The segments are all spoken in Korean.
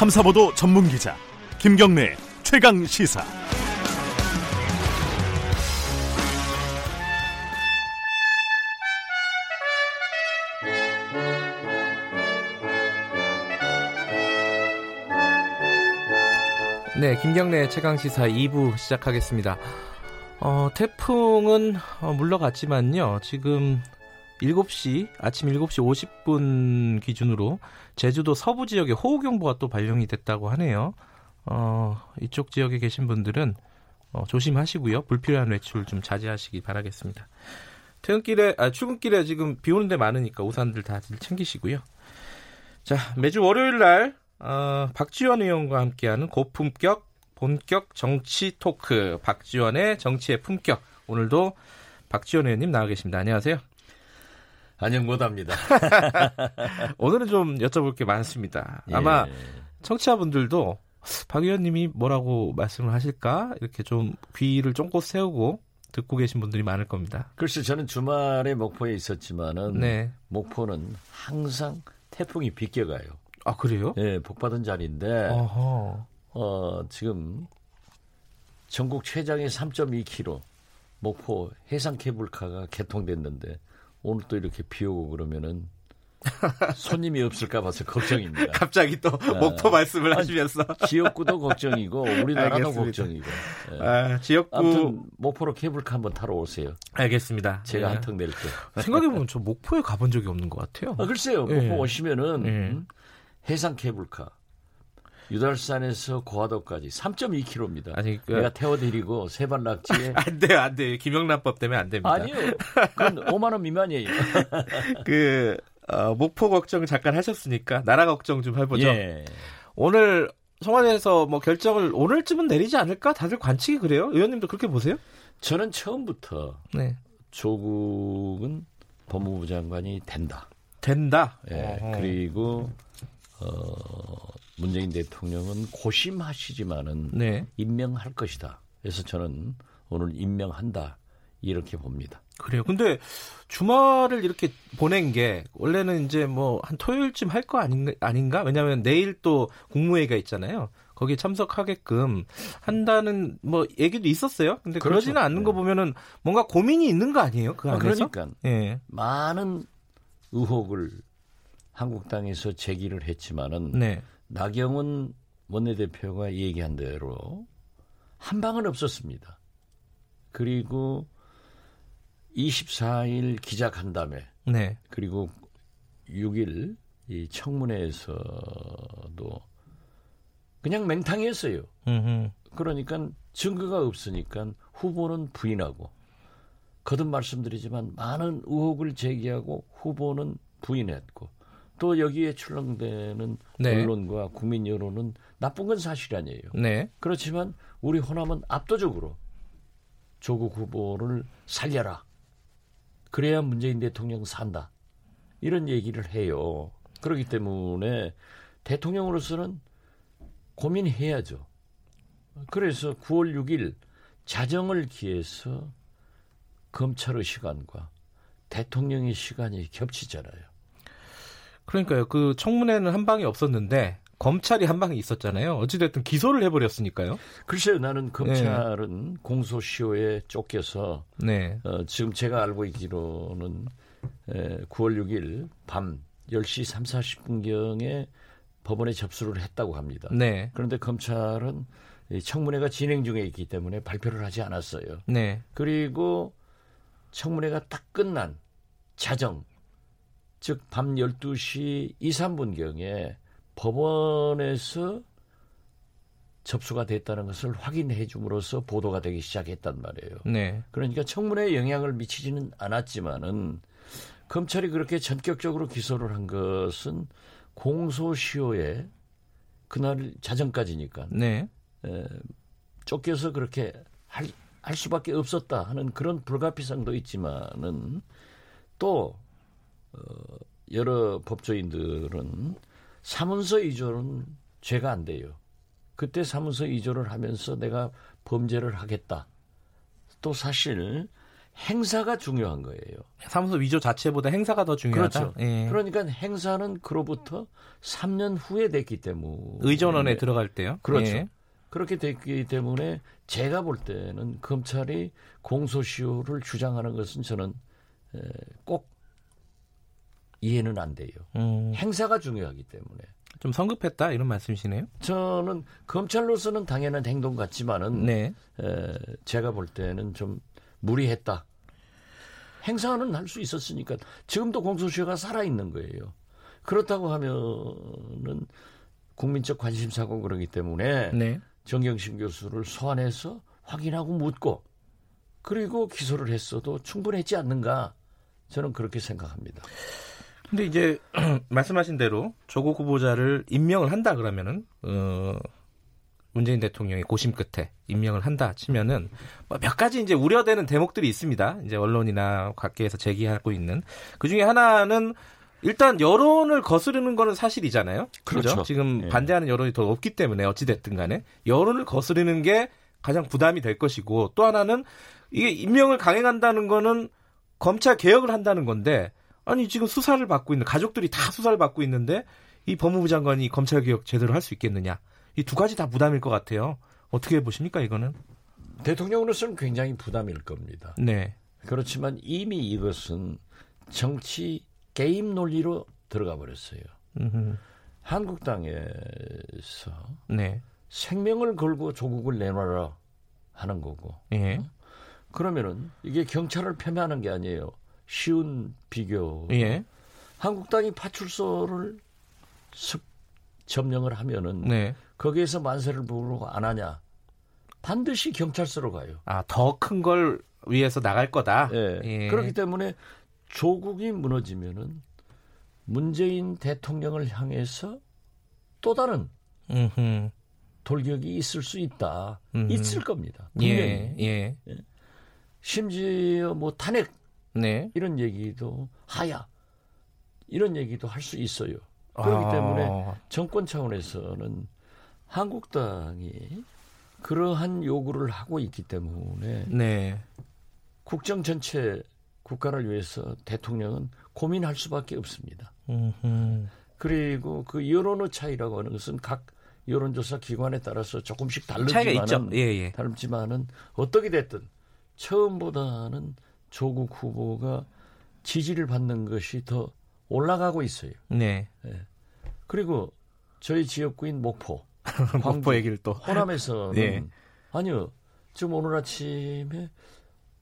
탐사보도 전문 기자 김경래 최강 시사. 네, 김경래 최강 시사 2부 시작하겠습니다. 어, 태풍은 어, 물러갔지만요. 지금 7시 아침 7시 50분 기준으로 제주도 서부 지역에 호우경보가 또 발령이 됐다고 하네요. 어, 이쪽 지역에 계신 분들은 어, 조심하시고요. 불필요한 외출 좀 자제하시기 바라겠습니다. 퇴근길에 아, 출근길에 지금 비 오는 데 많으니까 우산들 다들 챙기시고요. 자, 매주 월요일 날 어, 박지원 의원과 함께하는 고품격 본격 정치 토크 박지원의 정치의 품격 오늘도 박지원 의원님 나와 계십니다. 안녕하세요. 안녕 못합니다. 오늘은 좀 여쭤볼 게 많습니다. 아마 예. 청취자분들도 박 의원님이 뭐라고 말씀을 하실까 이렇게 좀 귀를 쫑긋 세우고 듣고 계신 분들이 많을 겁니다. 글쎄 저는 주말에 목포에 있었지만은 네. 목포는 항상 태풍이 비껴가요. 아 그래요? 예, 복받은 자리인데 어허. 어, 지금 전국 최장의 3.2km 목포 해상 케이블카가 개통됐는데 오늘 또 이렇게 비 오고 그러면은 손님이 없을까 봐서 걱정입니다. 갑자기 또 아, 목포 말씀을 하시면서 지역구도 걱정이고 우리나라도 알겠습니다. 걱정이고. 네. 아, 지역구 아무튼 목포로 케이블카 한번 타러 오세요. 알겠습니다. 제가 네. 한턱 낼게요. 생각해 보면 저 목포에 가본 적이 없는 것 같아요. 아, 글쎄요. 목포 네. 오시면은 음, 해상 케이블카 유달산에서 고화도까지 3.2km입니다. 아니, 그... 내가 태워드리고 세발 낙지에 안 돼요, 안 돼요. 김영란법 때문에 안 됩니다. 아니요, 그건 5만 원 미만이에요. 그 어, 목포 걱정 잠깐 하셨으니까 나라 걱정 좀 해보죠. 예. 오늘 청와대에서 뭐 결정을 오늘쯤은 내리지 않을까? 다들 관측이 그래요? 의원님도 그렇게 보세요? 저는 처음부터 네. 조국은 법무부 장관이 된다. 된다. 예. 어허. 그리고 어, 문재인 대통령은 고심하시지만은 네. 임명할 것이다. 그래서 저는 오늘 임명한다 이렇게 봅니다. 그래요. 근데 주말을 이렇게 보낸 게 원래는 이제 뭐 한 토요일쯤 할 거 아닌가, 아닌가? 왜냐하면 내일 또 국무회의가 있잖아요. 거기에 참석하게끔 한다는 뭐 얘기도 있었어요. 근데 그렇죠. 그러지는 않는 네. 거 보면은 뭔가 고민이 있는 거 아니에요? 그 아, 안에서? 그러니까 예. 많은 의혹을 한국당에서 제기를 했지만은 네. 나경원 원내대표가 얘기한 대로 한 방은 없었습니다. 그리고 24일 기자간담회 네. 그리고 6일 이 청문회에서도 그냥 맹탕이었어요. 음흠. 그러니까 증거가 없으니까 후보는 부인하고 거듭 말씀드리지만 많은 의혹을 제기하고 후보는 부인했고 또 여기에 출렁대는 네. 언론과 국민 여론은 나쁜 건 사실 아니에요. 네. 그렇지만 우리 호남은 압도적으로 조국 후보를 살려라. 그래야 문재인 대통령 산다. 이런 얘기를 해요. 그렇기 때문에 대통령으로서는 고민해야죠. 그래서 9월 6일 자정을 기해서 검찰의 시간과 대통령의 시간이 겹치잖아요. 그러니까요. 그 청문회는 한 방이 없었는데 검찰이 한 방이 있었잖아요. 어찌됐든 기소를 해버렸으니까요. 글쎄요, 나는 검찰은 네. 공소시효에 쫓겨서 네. 어, 지금 제가 알고 있기로는 에, 9월 6일 밤 10시 3, 40분경에 법원에 접수를 했다고 합니다. 네. 그런데 검찰은 청문회가 진행 중에 있기 때문에 발표를 하지 않았어요. 네. 그리고 청문회가 딱 끝난 자정 즉 밤 12시 2, 3분경에 법원에서 접수가 됐다는 것을 확인해 줌으로써 보도가 되기 시작했단 말이에요. 네. 그러니까 청문회에 영향을 미치지는 않았지만은 검찰이 그렇게 전격적으로 기소를 한 것은 공소시효에 그날 자정까지니까 네. 에, 쫓겨서 그렇게 할, 할 수밖에 없었다 하는 그런 불가피성도 있지만은 또 어, 여러 법조인들은 사문서 이조는 죄가 안 돼요. 그때 사문서 이조를 하면서 내가 범죄를 하겠다. 또 사실 행사가 중요한 거예요. 사무소 위조 자체보다 행사가 더 중요하다. 그렇죠. 예. 그러니까 행사는 그로부터 3년 후에 됐기 때문에 의전원에 들어갈 때요. 그렇죠. 예. 그렇게 됐기 때문에 제가 볼 때는 검찰이 공소시효를 주장하는 것은 저는 꼭 이해는 안 돼요. 음. 행사가 중요하기 때문에. 좀 성급했다 이런 말씀이시네요. 저는 검찰로서는 당연한 행동 같지만은 네. 에, 제가 볼 때는 좀 무리했다. 행사는 할 수 있었으니까 지금도 공소시효가 살아 있는 거예요. 그렇다고 하면은 국민적 관심사고 그러기 때문에 네. 정경심 교수를 소환해서 확인하고 묻고 그리고 기소를 했어도 충분했지 않는가 저는 그렇게 생각합니다. 근데 이제 말씀하신 대로 조국 후보자를 임명을 한다 그러면은 어 문재인 대통령이 고심 끝에 임명을 한다 치면은 뭐몇 가지 이제 우려되는 대목들이 있습니다. 이제 언론이나 각계에서 제기하고 있는 그 중에 하나는 일단 여론을 거스르는 거는 사실이잖아요. 그렇죠. 그렇죠? 지금 예. 반대하는 여론이 더 없기 때문에 어찌 됐든 간에 여론을 거스르는 게 가장 부담이 될 것이고 또 하나는 이게 임명을 강행한다는 거는 검찰 개혁을 한다는 건데 아니 지금 수사를 받고 있는 가족들이 다 수사를 받고 있는데 이 법무부 장관이 검찰 개혁 제대로 할 수 있겠느냐? 이 두 가지 다 부담일 것 같아요. 어떻게 보십니까 이거는? 대통령으로서는 굉장히 부담일 겁니다. 네. 그렇지만 이미 이것은 정치 게임 논리로 들어가 버렸어요. 음흠. 한국당에서 네. 생명을 걸고 조국을 내놔라 하는 거고. 예. 어? 그러면은 이게 경찰을 폄하하는 게 아니에요. 쉬운 비교. 예. 한국당이 파출소를 습 점령을 하면은 네. 거기에서 만세를 부르고 안 하냐? 반드시 경찰서로 가요. 아, 더 큰 걸 위해서 나갈 거다. 예. 예. 그렇기 때문에 조국이 무너지면은 문재인 대통령을 향해서 또 다른 음흠. 돌격이 있을 수 있다. 음흠. 있을 겁니다. 분명히. 예. 예. 예. 심지어 뭐 탄핵 네. 이런 얘기도 하야 이런 얘기도 할 수 있어요. 그렇기 아. 때문에 정권 차원에서는 한국당이 그러한 요구를 하고 있기 때문에 네. 국정 전체 국가를 위해서 대통령은 고민할 수밖에 없습니다. 음흠. 그리고 그 여론의 차이라고 하는 것은 각 여론조사 기관에 따라서 조금씩 다르지만은 예, 예. 다르지만은 어떻게 됐든 처음보다는 조국 후보가 지지를 받는 것이 더 올라가고 있어요. 네. 네. 그리고 저희 지역구인 목포, 목포 얘기를 또 호남에서는 네. 아니요. 지금 오늘 아침에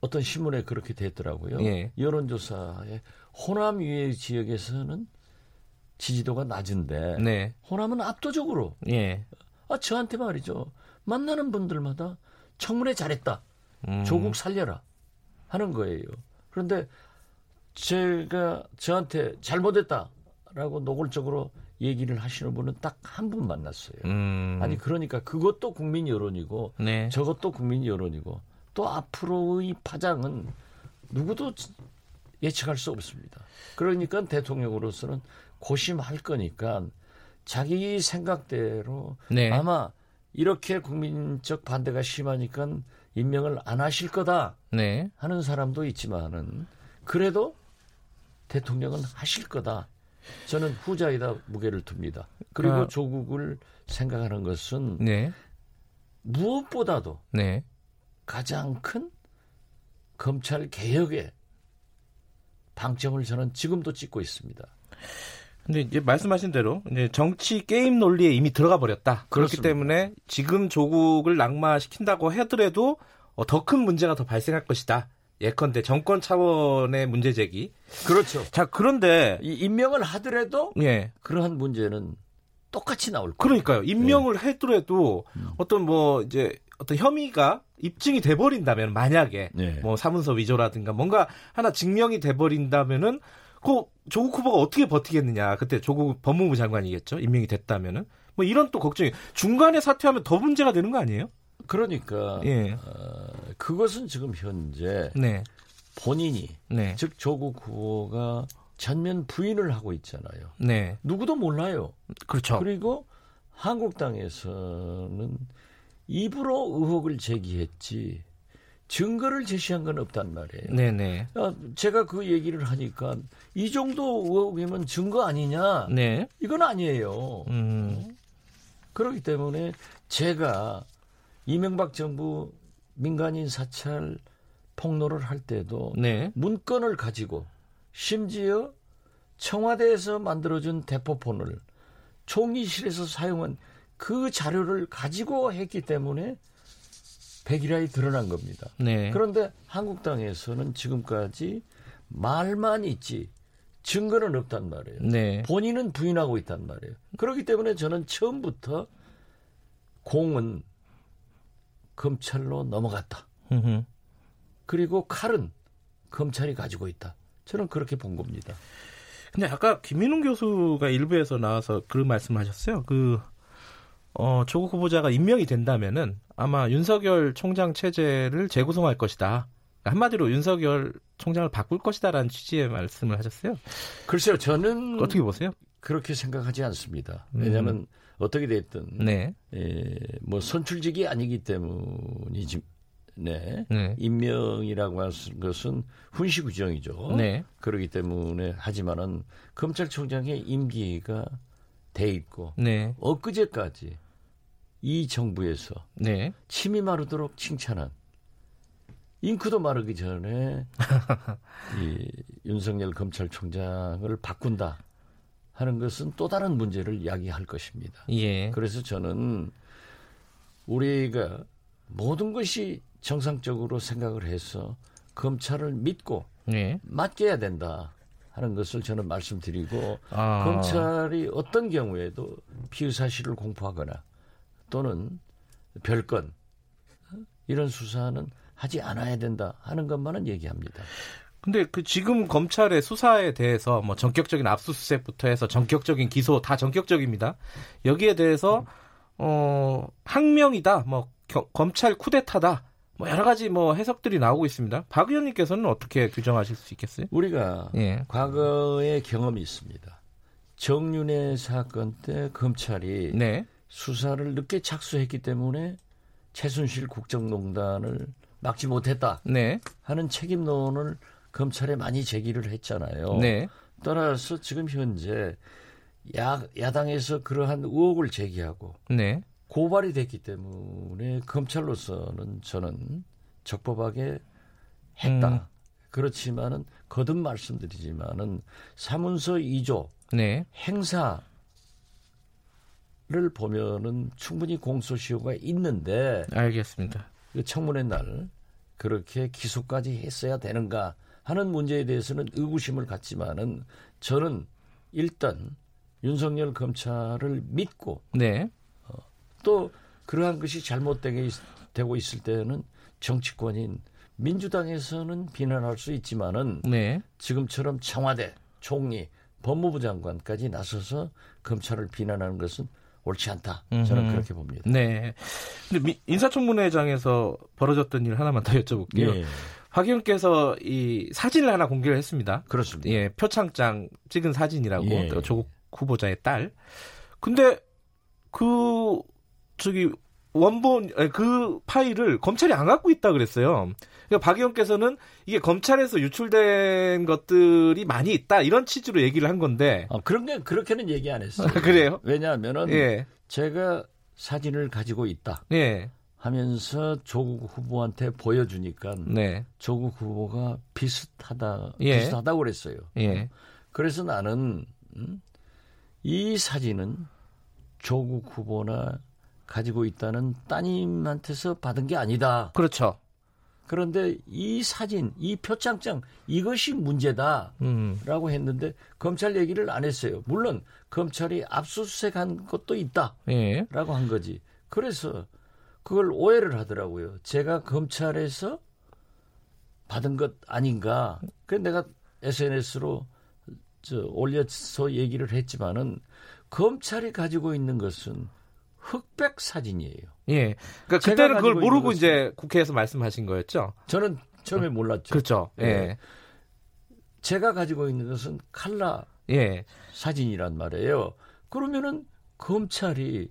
어떤 신문에 그렇게 됐더라고요. 네. 여론조사에 호남 위의 지역에서는 지지도가 낮은데 네. 호남은 압도적으로 예. 아 저한테 말이죠. 만나는 분들마다 청문회 잘했다. 음. 조국 살려라. 하는 거예요. 그런데 제가 저한테 잘못했다라고 노골적으로 얘기를 하시는 분은 딱 한 분 만났어요. 음. 아니 그러니까 그것도 국민 여론이고 네. 저것도 국민 여론이고 또 앞으로의 파장은 누구도 예측할 수 없습니다. 그러니까 대통령으로서는 고심할 거니까 자기 생각대로 네. 아마 이렇게 국민적 반대가 심하니까 임명을 안 하실 거다 네. 하는 사람도 있지만은 그래도 대통령은 하실 거다. 저는 후자에다 무게를 둡니다. 그리고 아. 조국을 생각하는 것은 네. 무엇보다도 네. 가장 큰 검찰 개혁의 방점을 저는 지금도 찍고 있습니다. 근데 이제 말씀하신 대로 이제 정치 게임 논리에 이미 들어가 버렸다. 그렇기 그렇습니다. 때문에 지금 조국을 낙마시킨다고 하더라도 어, 더큰 문제가 더 발생할 것이다. 예컨대 정권 차원의 문제 제기. 그렇죠. 자 그런데 이 임명을 하더라도 예. 그러한 문제는 똑같이 나올 거예요. 그러니까요. 임명을 예. 했더라도 음. 어떤 뭐 이제 어떤 혐의가 입증이 돼 버린다면 만약에 예. 뭐 사문서 위조라든가 뭔가 하나 증명이 돼 버린다면은 그 조국 후보가 어떻게 버티겠느냐. 그때 조국 법무부 장관이겠죠. 임명이 됐다면은. 뭐 이런 또 걱정이 중간에 사퇴하면 더 문제가 되는 거 아니에요? 그러니까 예. 어, 그것은 지금 현재 네. 본인이 네. 즉 조국 후보가 전면 부인을 하고 있잖아요. 네. 누구도 몰라요. 그렇죠. 그리고 한국당에서는 입으로 의혹을 제기했지 증거를 제시한 건 없단 말이에요. 네네. 아, 제가 그 얘기를 하니까 이 정도 의혹이면 증거 아니냐? 네. 이건 아니에요. 음. 그렇기 때문에 제가 이명박 정부 민간인 사찰 폭로를 할 때도 네. 문건을 가지고 심지어 청와대에서 만들어준 대포폰을 총리실에서 사용한 그 자료를 가지고 했기 때문에 백일화에 드러난 겁니다. 네. 그런데 한국당에서는 지금까지 말만 있지 증거는 없단 말이에요. 네. 본인은 부인하고 있단 말이에요. 그렇기 때문에 저는 처음부터 공은 검찰로 넘어갔다. 그리고 칼은 검찰이 가지고 있다. 저는 그렇게 본 겁니다. 근데 아까 김민웅 교수가 일부에서 나와서 그런 말씀하셨어요. 그 어, 조국 후보자가 임명이 된다면은 아마 윤석열 총장 체제를 재구성할 것이다. 한마디로 윤석열 총장을 바꿀 것이다라는 취지의 말씀을 하셨어요. 글쎄요, 저는 어떻게 보세요? 그렇게 생각하지 않습니다. 왜냐하면 음. 어떻게 됐든 네. 에, 뭐 선출직이 아니기 때문이지. 네. 네. 임명이라고 하는 것은 훈시구정이죠. 네. 그렇기 때문에 하지만은 검찰총장의 임기가 돼 있고 네. 엊그제까지 이 정부에서 네. 침이 마르도록 칭찬한 잉크도 마르기 전에 이 윤석열 검찰총장을 바꾼다 하는 것은 또 다른 문제를 야기할 것입니다. 예. 그래서 저는 우리가 모든 것이 정상적으로 생각을 해서 검찰을 믿고 예. 맡겨야 된다 하는 것을 저는 말씀드리고 아. 검찰이 어떤 경우에도 피의 사실을 공포하거나 또는 별건 이런 수사는 하지 않아야 된다 하는 것만은 얘기합니다. 근데 그 지금 검찰의 수사에 대해서 뭐 전격적인 압수수색부터 해서 전격적인 기소 다 전격적입니다. 여기에 대해서 어 항명이다, 뭐 겨, 검찰 쿠데타다, 뭐 여러 가지 뭐 해석들이 나오고 있습니다. 박 의원님께서는 어떻게 규정하실 수 있겠어요? 우리가 예. 과거의 경험이 있습니다. 정윤회 사건 때 검찰이 네. 수사를 늦게 착수했기 때문에 최순실 국정농단을 막지 못했다 네. 하는 책임론을 검찰에 많이 제기를 했잖아요. 네. 따라서 지금 현재 야, 야당에서 그러한 의혹을 제기하고 네. 고발이 됐기 때문에 검찰로서는 저는 적법하게 했다. 음. 그렇지만은 거듭 말씀드리지만은 사문서 2조 네. 행사 를 보면은 충분히 공소시효가 있는데 알겠습니다. 그 청문회 날 그렇게 기소까지 했어야 되는가 하는 문제에 대해서는 의구심을 갖지만은 저는 일단 윤석열 검찰을 믿고 네. 어, 또 그러한 것이 잘못되고 있을 때는 정치권인 민주당에서는 비난할 수 있지만은 네. 지금처럼 청와대 총리 법무부 장관까지 나서서 검찰을 비난하는 것은 옳지 않다. 저는 음흠. 그렇게 봅니다. 네. 근데 인사청문회장에서 벌어졌던 일 하나만 더 여쭤볼게요. 예. 박 의원께서 이 사진을 하나 공개를 했습니다. 그렇습니다. 예, 표창장 찍은 사진이라고 예. 조국 후보자의 딸. 근데 그 저기 원본 그 파일을 검찰이 안 갖고 있다 그랬어요. 그러니까 박 의원께서는 이게 검찰에서 유출된 것들이 많이 있다 이런 취지로 얘기를 한 건데 어, 그런 게 그렇게는 얘기 안 했어요. 그래요? 왜냐하면은 예. 제가 사진을 가지고 있다. 예. 하면서 조국 후보한테 보여주니까 네. 조국 후보가 비슷하다 예. 비슷하다고 그랬어요. 예. 그래서 나는 음, 이 사진은 조국 후보나 가지고 있다는 따님한테서 받은 게 아니다. 그렇죠. 그런데 이 사진, 이 표창장 이것이 문제다라고 음. 했는데 검찰 얘기를 안 했어요. 물론 검찰이 압수수색한 것도 있다라고 예. 한 거지. 그래서 그걸 오해를 하더라고요. 제가 검찰에서 받은 것 아닌가. 그 내가 SNS로 저 올려서 얘기를 했지만은 검찰이 가지고 있는 것은 흑백 사진이에요. 예. 그러니까 그때는 그걸 모르고 이제 국회에서 말씀하신 거였죠. 저는 처음에 몰랐죠. 그렇죠. 예. 예. 제가 가지고 있는 것은 칼라 예. 사진이란 말이에요. 그러면은 검찰이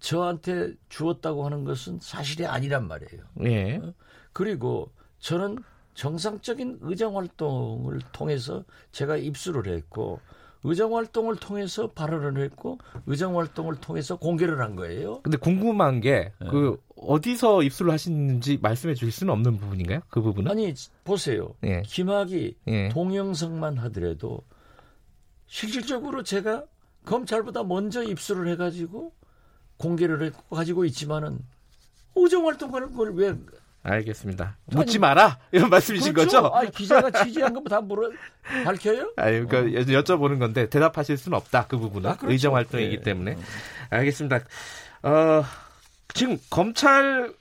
저한테 주었다고 하는 것은 사실이 아니란 말이에요. 예. 어? 그리고 저는 정상적인 의정 활동을 통해서 제가 입수를 했고 의정 활동을 통해서 발언을 했고 의정 활동을 통해서 공개를 한 거예요. 근데 궁금한 게그 네. 어디서 입수를 하시는지 말씀해 주실 수는 없는 부분인가요? 그 부분은? 아니 보세요. 예. 김학이 예. 동영상만 하더라도 실질적으로 제가 검찰보다 먼저 입수를 해가지고 공개를 했고 가지고 있지만은 의정 활동하는 걸왜 알겠습니다. 묻지 마라 이런 말씀이신 그렇죠. 거죠? 아니, 기자가 취재한 거다 물어 밝혀요? 아, 그러니까 어. 여쭤보는 건데 대답하실 수는 없다 그 부분은 아, 그렇죠. 의정 활동이기 네. 때문에 알겠습니다. 어, 지금 검찰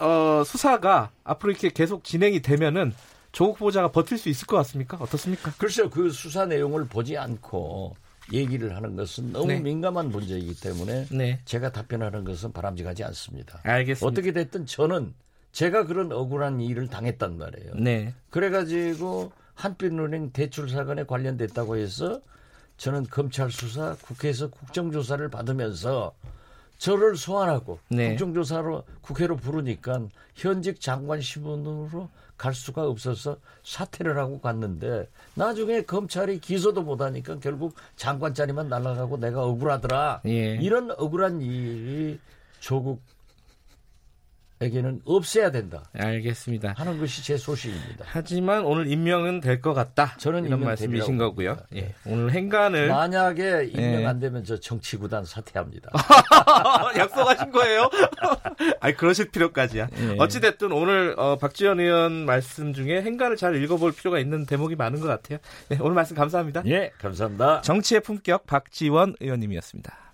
어, 수사가 앞으로 이렇게 계속 진행이 되면은 조국 보좌가 버틸 수 있을 것 같습니까? 어떻습니까? 글쎄요, 그 수사 내용을 보지 않고 얘기를 하는 것은 너무 네. 민감한 문제이기 때문에 네. 제가 답변하는 것은 바람직하지 않습니다. 알겠습니다. 어떻게 됐든 저는 제가 그런 억울한 일을 당했단 말이에요. 네. 그래가지고 한빛은행 대출 사건에 관련됐다고 해서 저는 검찰 수사, 국회에서 국정조사를 받으면서 저를 소환하고 네. 국정조사로 국회로 부르니까 현직 장관 신분으로 갈 수가 없어서 사퇴를 하고 갔는데 나중에 검찰이 기소도 못하니까 결국 장관 자리만 날아가고 내가 억울하더라. 예. 이런 억울한 일이 조국 에게는 없애야 된다. 알겠습니다. 하는 것이 제 소식입니다. 하지만 오늘 임명은 될 것 같다. 저는 이런 말씀이신 거고요. 예. 오늘 행간을 만약에 임명 예. 안 되면 저 정치 구단 사퇴합니다. 약속하신 거예요? 아니 그러실 필요까지야. 예. 어찌 됐든 오늘 어, 박지원 의원 말씀 중에 행간을 잘 읽어볼 필요가 있는 대목이 많은 것 같아요. 네, 오늘 말씀 감사합니다. 예, 감사합니다. 정치의 품격 박지원 의원님이었습니다.